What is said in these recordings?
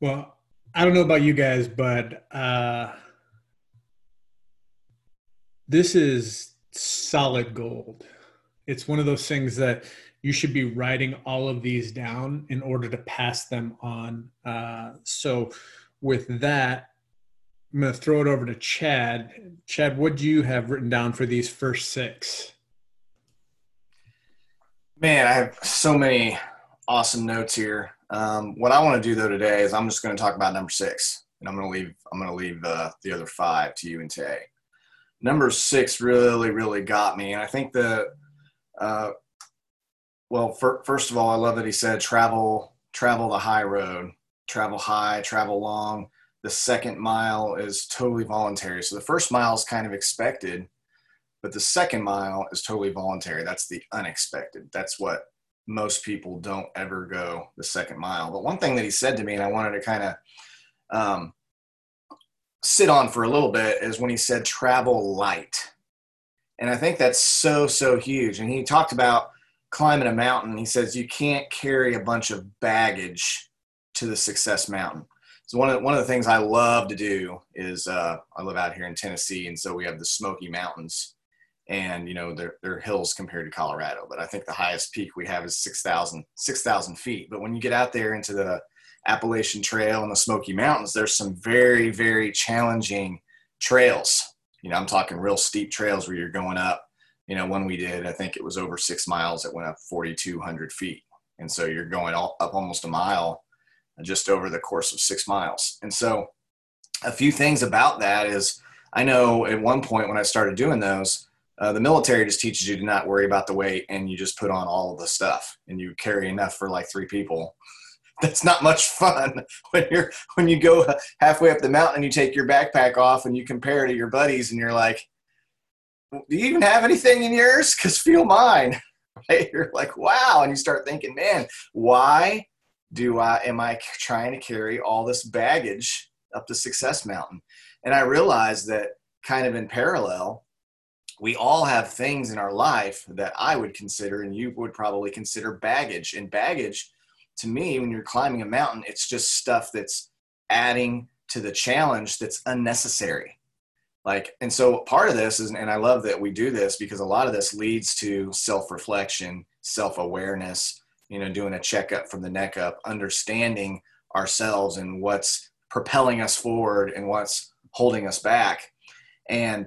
Well, I don't know about you guys, but uh, this is solid gold. It's one of those things that you should be writing all of these down in order to pass them on. Uh, so, with that, I'm going to throw it over to Chad. Chad, what do you have written down for these first six? Man, I have so many awesome notes here. Um, what I want to do though today is I'm just going to talk about number six, and I'm going to leave I'm going to leave uh, the other five to you and Tay. Number six really really got me, and I think the uh, well, for, first of all, I love that he said travel travel the high road, travel high, travel long. The second mile is totally voluntary. So the first mile is kind of expected, but the second mile is totally voluntary. That's the unexpected. That's what most people don't ever go the second mile. But one thing that he said to me, and I wanted to kind of um, sit on for a little bit, is when he said travel light. And I think that's so, so huge. And he talked about climbing a mountain. He says you can't carry a bunch of baggage to the success mountain. So one of the, one of the things I love to do is uh, I live out here in Tennessee, and so we have the Smoky Mountains, and you know they're, they're hills compared to colorado but i think the highest peak we have is 6000 6000 feet. But when you get out there into the appalachian trail and the smoky mountains there's some very very challenging trails. You know i'm talking real steep trails where you're going up. You know when we did i think it was over six miles it went up 4200 feet. And so you're going all, up almost a mile just over the course of six miles. And so a few things about that is i know at one point when i started doing those uh, the military just teaches you to not worry about the weight and you just put on all of the stuff and you carry enough for like three people. That's not much fun when you're when you go halfway up the mountain and you take your backpack off and you compare to your buddies and you're like, do you even have anything in yours? Because feel mine. Right? You're like, wow, and you start thinking, man, why do I am I trying to carry all this baggage up the Success Mountain? And I realized that kind of in parallel, we all have things in our life that I would consider, and you would probably consider baggage. And baggage, to me, when you're climbing a mountain, it's just stuff that's adding to the challenge that's unnecessary. Like, and so part of this is, and I love that we do this because a lot of this leads to self reflection, self awareness, you know, doing a checkup from the neck up, understanding ourselves and what's propelling us forward and what's holding us back. And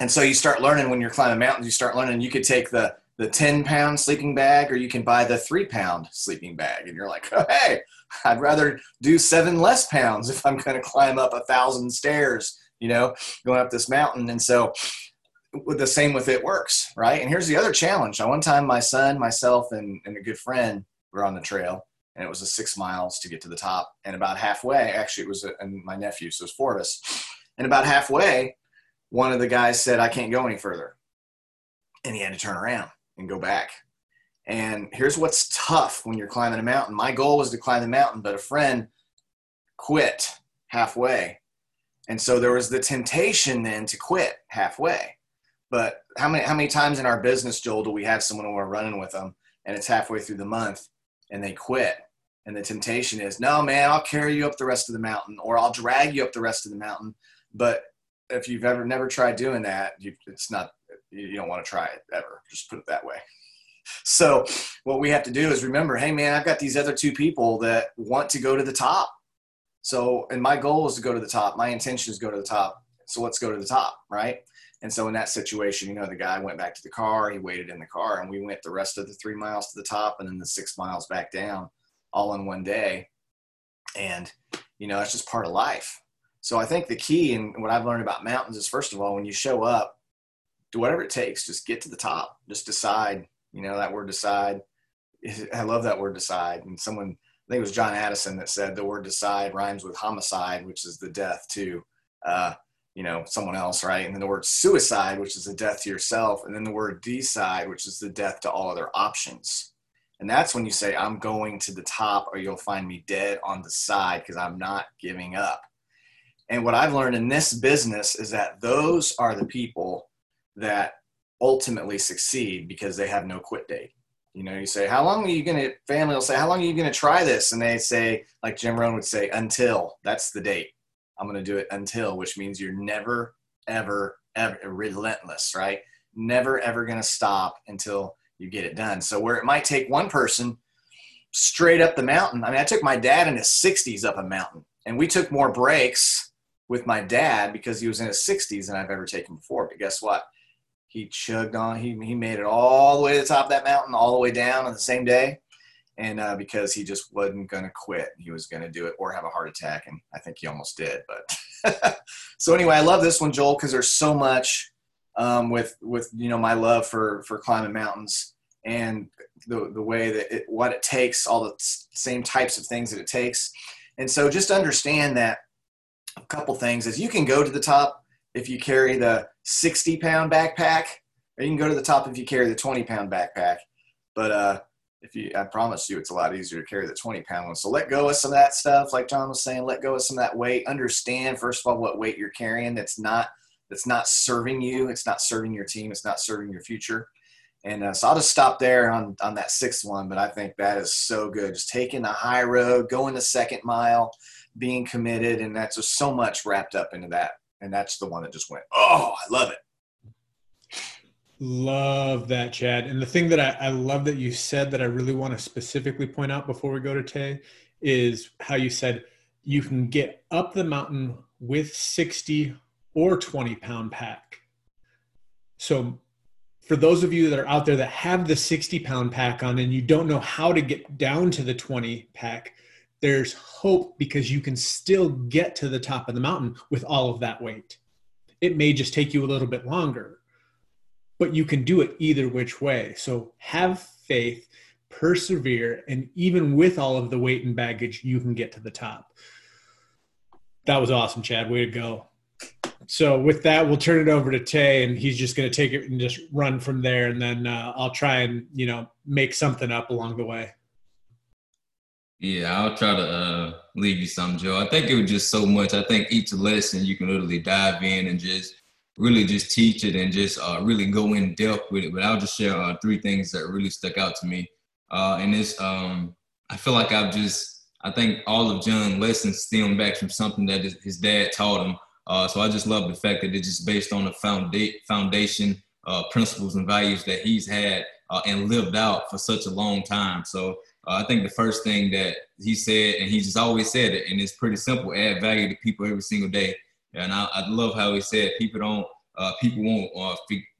and so you start learning when you're climbing mountains you start learning you could take the the 10 pound sleeping bag or you can buy the three pound sleeping bag. And you're like oh, hey i'd rather do seven less pounds if i'm going to climb up a thousand stairs you know going up this mountain. And so with the same with it works right? And here's the other challenge. One time my son myself and, and a good friend were on the trail and it was a six miles to get to the top. And about halfway actually it was a, and my nephew so it was four of us. And about halfway one of the guys said, I can't go any further. And he had to turn around and go back. And here's what's tough when you're climbing a mountain. My goal was to climb the mountain, but a friend quit halfway. And so there was the temptation then to quit halfway. But how many how many times in our business, Joel, do we have someone we're running with them and it's halfway through the month and they quit? And the temptation is, no, man, I'll carry you up the rest of the mountain or I'll drag you up the rest of the mountain. But if you've ever never tried doing that, you, it's not you don't want to try it ever. Just put it that way. So what we have to do is remember, hey man, I've got these other two people that want to go to the top. So and my goal is to go to the top. My intention is to go to the top. So let's go to the top, right? And so in that situation, you know, the guy went back to the car, he waited in the car, and we went the rest of the three miles to the top and then the six miles back down all in one day. And, you know, that's just part of life. So I think the key and what I've learned about mountains is first of all, when you show up, do whatever it takes, just get to the top. Just decide, you know, that word decide. I love that word decide. And someone, I think it was John Addison that said the word decide rhymes with homicide, which is the death to, uh, you know, someone else, right? And then the word suicide, which is the death to yourself. And then the word decide, which is the death to all other options. And that's when you say, I'm going to the top or you'll find me dead on the side because I'm not giving up. And what I've learned in this business is that those are the people that ultimately succeed because they have no quit date. You know, you say, how long are you going to, family will say, how long are you going to try this? And they say, like Jim Rohn would say, until. That's the date. I'm going to do it until, which means you're never, ever, ever relentless, right? Never, ever going to stop until you get it done. So where it might take one person straight up the mountain. I mean, I took my dad in his 60s up a mountain, and we took more breaks with my dad because he was in his 60s than I've ever taken before. But guess what? He chugged on. He, he made it all the way to the top of that mountain, all the way down on the same day. And uh, because he just wasn't going to quit, he was going to do it or have a heart attack. And I think he almost did. But so anyway, I love this one, Joel, because there's so much um, with with you know my love for for climbing mountains and the, the way that it, what it takes, all the same types of things that it takes. And so just understand that a couple things is you can go to the top if you carry the 60 pound backpack, or you can go to the top if you carry the 20 pound backpack. But uh, if you, I promise you, it's a lot easier to carry the 20 pound one. So let go of some of that stuff, like John was saying. Let go of some of that weight. Understand first of all what weight you're carrying. That's not that's not serving you. It's not serving your team. It's not serving your future. And uh, so I'll just stop there on, on that sixth one, but I think that is so good. Just taking the high road, going the second mile, being committed, and that's just so much wrapped up into that. And that's the one that just went, oh, I love it. Love that, Chad. And the thing that I, I love that you said that I really want to specifically point out before we go to Tay is how you said you can get up the mountain with 60 or 20 pound pack. So for those of you that are out there that have the 60 pound pack on and you don't know how to get down to the 20 pack, there's hope because you can still get to the top of the mountain with all of that weight. It may just take you a little bit longer, but you can do it either which way. So have faith, persevere, and even with all of the weight and baggage, you can get to the top. That was awesome, Chad. Way to go. So with that, we'll turn it over to Tay, and he's just going to take it and just run from there, and then uh, I'll try and you know make something up along the way. Yeah, I'll try to uh, leave you some, Joe. I think it was just so much. I think each lesson you can literally dive in and just really just teach it and just uh, really go in depth with it. But I'll just share uh, three things that really stuck out to me. Uh, and this, um, I feel like I've just, I think all of John's lessons stem back from something that his dad taught him uh, so I just love the fact that it's just based on the founda- foundation uh, principles and values that he's had uh, and lived out for such a long time. So uh, I think the first thing that he said, and he just always said it, and it's pretty simple: add value to people every single day. And I, I love how he said, people don't, uh, people won't, uh,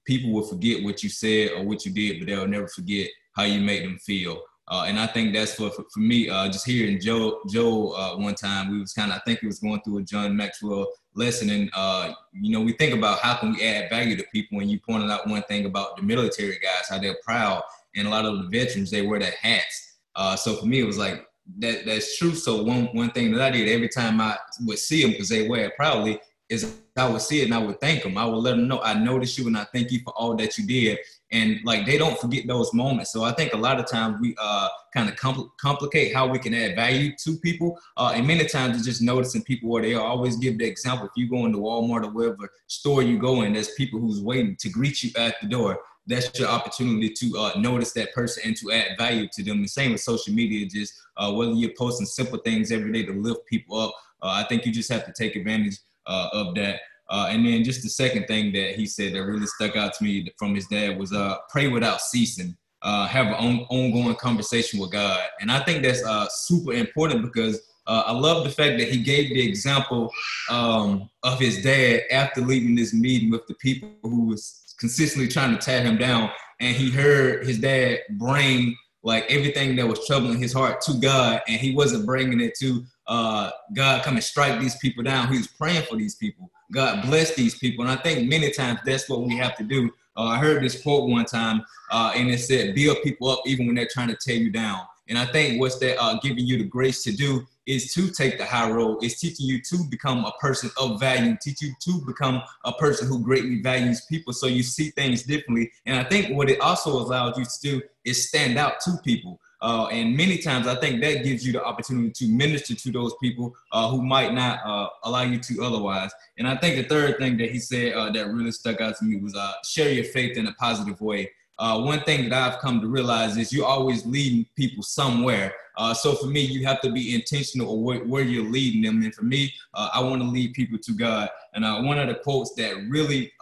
people will forget what you said or what you did, but they'll never forget how you made them feel. Uh, and I think that's for, for, me, uh, just hearing Joe, Joe uh, one time, we was kind of, I think he was going through a John Maxwell lesson. And, uh, you know, we think about how can we add value to people. And you pointed out one thing about the military guys, how they're proud. And a lot of the veterans, they wear their hats. Uh, so for me, it was like, that, that's true. So one, one thing that I did every time I would see them, because they wear it proudly, is I would see it and I would thank them. I would let them know I noticed you and I thank you for all that you did and like they don't forget those moments. So I think a lot of times we uh, kind of compl- complicate how we can add value to people, uh, and many times it's just noticing people where they always give the example. If you go into Walmart or wherever store you go in, there's people who's waiting to greet you at the door. That's your opportunity to uh, notice that person and to add value to them. The same with social media, just uh, whether you're posting simple things every day to lift people up. Uh, I think you just have to take advantage uh, of that. Uh, and then just the second thing that he said that really stuck out to me from his dad was uh, pray without ceasing, uh, have an on, ongoing conversation with God. And I think that's uh, super important because uh, I love the fact that he gave the example um, of his dad after leaving this meeting with the people who was consistently trying to tear him down. And he heard his dad bring like everything that was troubling his heart to God, and he wasn't bringing it to uh, God come and strike these people down. He was praying for these people. God bless these people. And I think many times that's what we have to do. Uh, I heard this quote one time, uh, and it said, build people up even when they're trying to tear you down. And I think what's that uh, giving you the grace to do is to take the high road. It's teaching you to become a person of value, teach you to become a person who greatly values people so you see things differently. And I think what it also allows you to do is stand out to people. Uh, and many times, I think that gives you the opportunity to minister to those people uh, who might not uh, allow you to otherwise. And I think the third thing that he said uh, that really stuck out to me was uh, share your faith in a positive way. uh, one thing that I've come to realize is you're always leading people somewhere. So for me, you have to be intentional where, where you're leading them. And for me, I want to lead people to God. And one of the quotes that really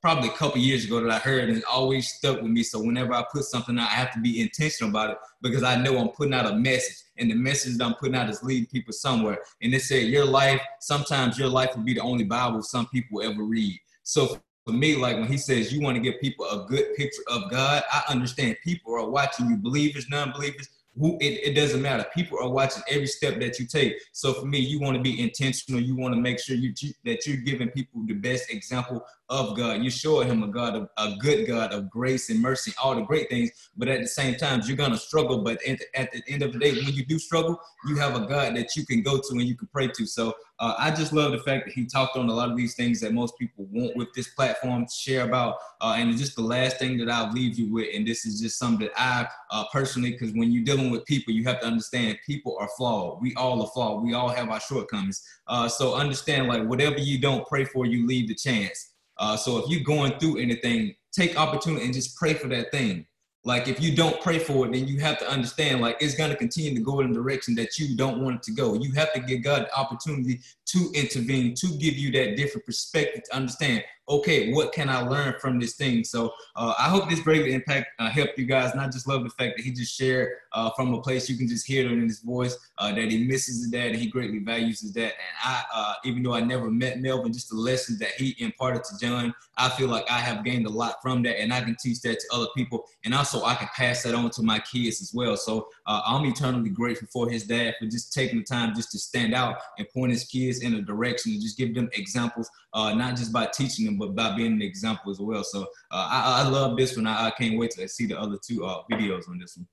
probably a couple years ago that I heard and it always stuck with me. So whenever I put something out, I have to be intentional about it because I know I'm putting out a message. And the message that I'm putting out is leading people somewhere. And it said, Your life, sometimes your life will be the only Bible some people ever read. So for me, like when he says you want to give people a good picture of God, I understand people are watching you, believers, non-believers, who it, it doesn't matter. People are watching every step that you take. So for me, you want to be intentional. You want to make sure you that you're giving people the best example of God. You're showing him a God, of, a good God of grace and mercy, all the great things. But at the same time, you're gonna struggle. But at, at the end of the day, when you do struggle, you have a God that you can go to and you can pray to. So uh, I just love the fact that he talked on a lot of these things that most people want with this platform to share about. Uh, and just the last thing that I'll leave you with, and this is just something that I uh, personally, because when you're dealing with people, you have to understand people are flawed. We all are flawed. We all have our shortcomings. Uh, so understand, like whatever you don't pray for, you leave the chance. Uh, so if you're going through anything, take opportunity and just pray for that thing. Like if you don't pray for it, then you have to understand like it's gonna continue to go in a direction that you don't want it to go. You have to give God the opportunity to intervene, to give you that different perspective to understand okay, what can I learn from this thing? So uh, I hope this greatly impact uh, helped you guys. And I just love the fact that he just shared uh, from a place you can just hear it in his voice uh, that he misses his dad and he greatly values his dad. And I, uh, even though I never met Melvin, just the lessons that he imparted to John, I feel like I have gained a lot from that, and I can teach that to other people, and also I can pass that on to my kids as well. So uh, I'm eternally grateful for his dad for just taking the time just to stand out and point his kids in a direction and just give them examples, not just by teaching them but by being an example as well. So uh, I, I, love this one. I, I, can't wait to see the other two uh, videos on this one.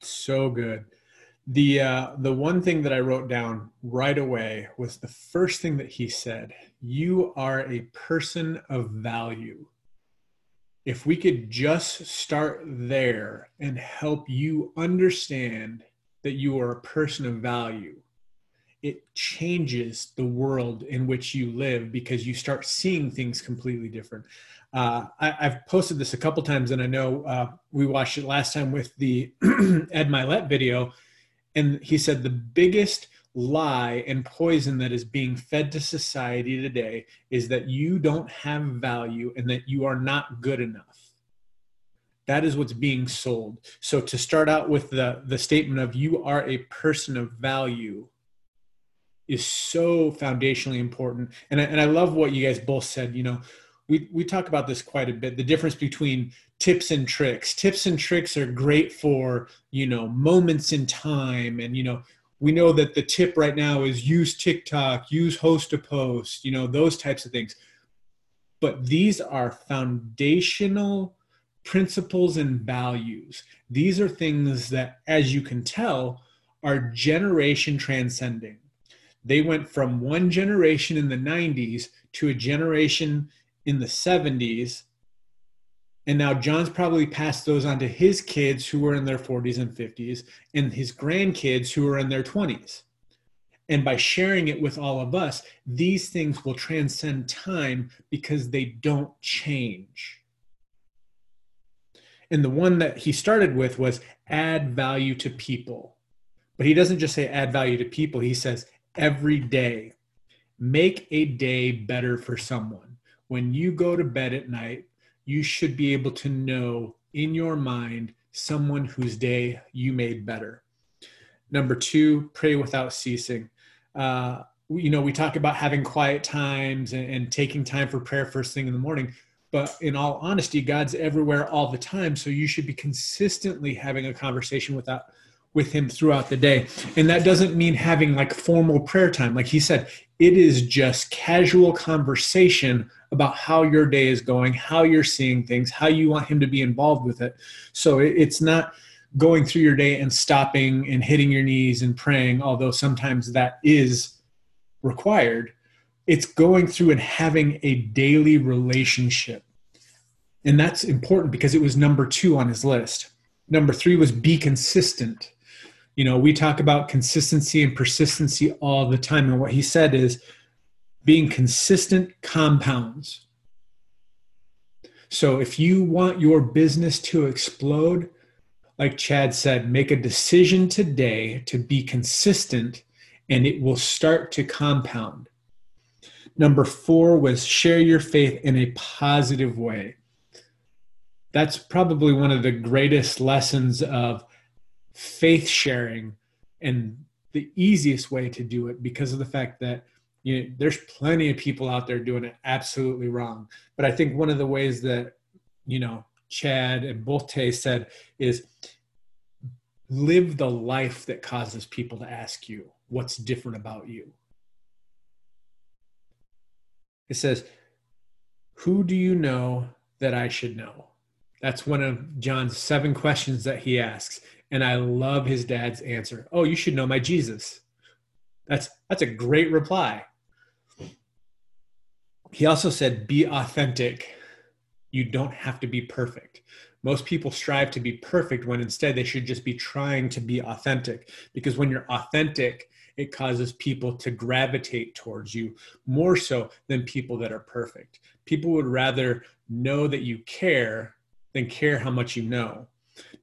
So good. The uh, the one thing that I wrote down right away was the first thing that he said. You are a person of value. If we could just start there and help you understand that you are a person of value, it changes the world in which you live because you start seeing things completely different. Uh, I, have posted this a couple times, and I know uh, we watched it last time with the Ed Mylett video, and he said the biggest lie and poison that is being fed to society today is that you don't have value and that you are not good enough. That is what's being sold. So to start out with the the statement of you are a person of value is so foundationally important. And I, and I love what you guys both said. You know, we, we talk about this quite a bit the difference between tips and tricks. Tips and tricks are great for, you know, moments in time. And, you know, we know that the tip right now is use TikTok, use host a post, you know, those types of things. But these are foundational principles and values. These are things that, as you can tell, are generation transcending they went from one generation in the 90s to a generation in the 70s and now john's probably passed those on to his kids who are in their 40s and 50s and his grandkids who are in their 20s and by sharing it with all of us these things will transcend time because they don't change. And the one that he started with was add value to people. But he doesn't just say add value to people. He says every day. Make a day better for someone. When you go to bed at night, you should be able to know in your mind someone whose day you made better. Number two, pray without ceasing. Uh, you know, we talk about having quiet times and, and taking time for prayer first thing in the morning. But in all honesty, God's everywhere all the time. So you should be consistently having a conversation without with him throughout the day. And that doesn't mean having like formal prayer time. Like he said, it is just casual conversation about how your day is going, how you're seeing things, how you want him to be involved with it. So it's not going through your day and stopping and hitting your knees and praying, although sometimes that is required. It's going through and having a daily relationship. And that's important because it was number two on his list. Number three was be consistent you know we talk about consistency and persistency all the time and what he said is being consistent compounds So if you want your business to explode, like Chad said, make a decision today to be consistent and it will start to compound. Number four was share your faith in a positive way. That's probably one of the greatest lessons of faith sharing and the easiest way to do it because of the fact that you know, there's plenty of people out there doing it absolutely wrong. But I think one of the ways that, you know, Chad and Bolte said is live the life that causes people to ask you what's different about you. It says, Who do you know that I should know? That's one of John's seven questions that he asks. And I love his dad's answer. Oh, you should know my Jesus. That's that's a great reply. He also said, be authentic. You don't have to be perfect. Most people strive to be perfect when instead they should just be trying to be authentic. Because when you're authentic, it causes people to gravitate towards you more so than people that are perfect. People would rather know that you care than care how much you know.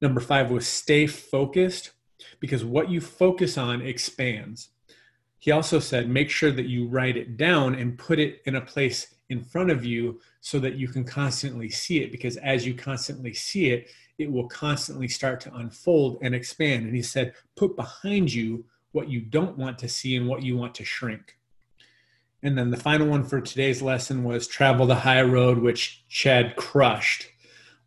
Number five was stay focused because what you focus on expands. He also said, make sure that you write it down and put it in a place in front of you so that you can constantly see it. Because as you constantly see it, it will constantly start to unfold and expand. And he said, put behind you what you don't want to see and what you want to shrink. And then the final one for today's lesson was travel the high road, which Chad crushed.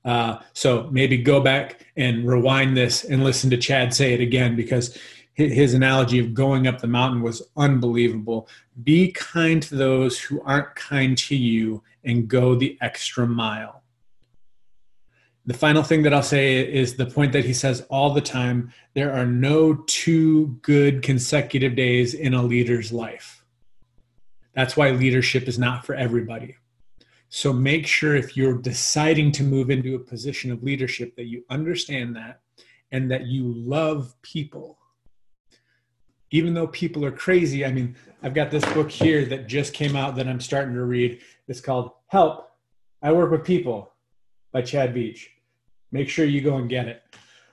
Uh, so maybe go back and rewind this and listen to Chad say it again because his analogy of going up the mountain was unbelievable. Be kind to those who aren't kind to you and go the extra mile. The final thing that I'll say is the point that he says all the time there are no two good consecutive days in a leader's life. That's why leadership is not for everybody. So make sure if you're deciding to move into a position of leadership that you understand that and that you love people even though people are crazy, I mean, I've got this book here that just came out that I'm starting to read. It's called Help, I Work with People by Chad Veach. Make sure you go and get it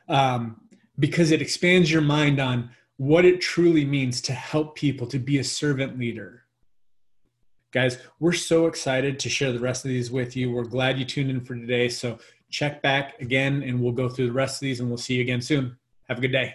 um, because it expands your mind on what it truly means to help people, to be a servant leader. Guys, we're so excited to share the rest of these with you. We're glad you tuned in for today. So check back again and we'll go through the rest of these and we'll see you again soon. Have a good day.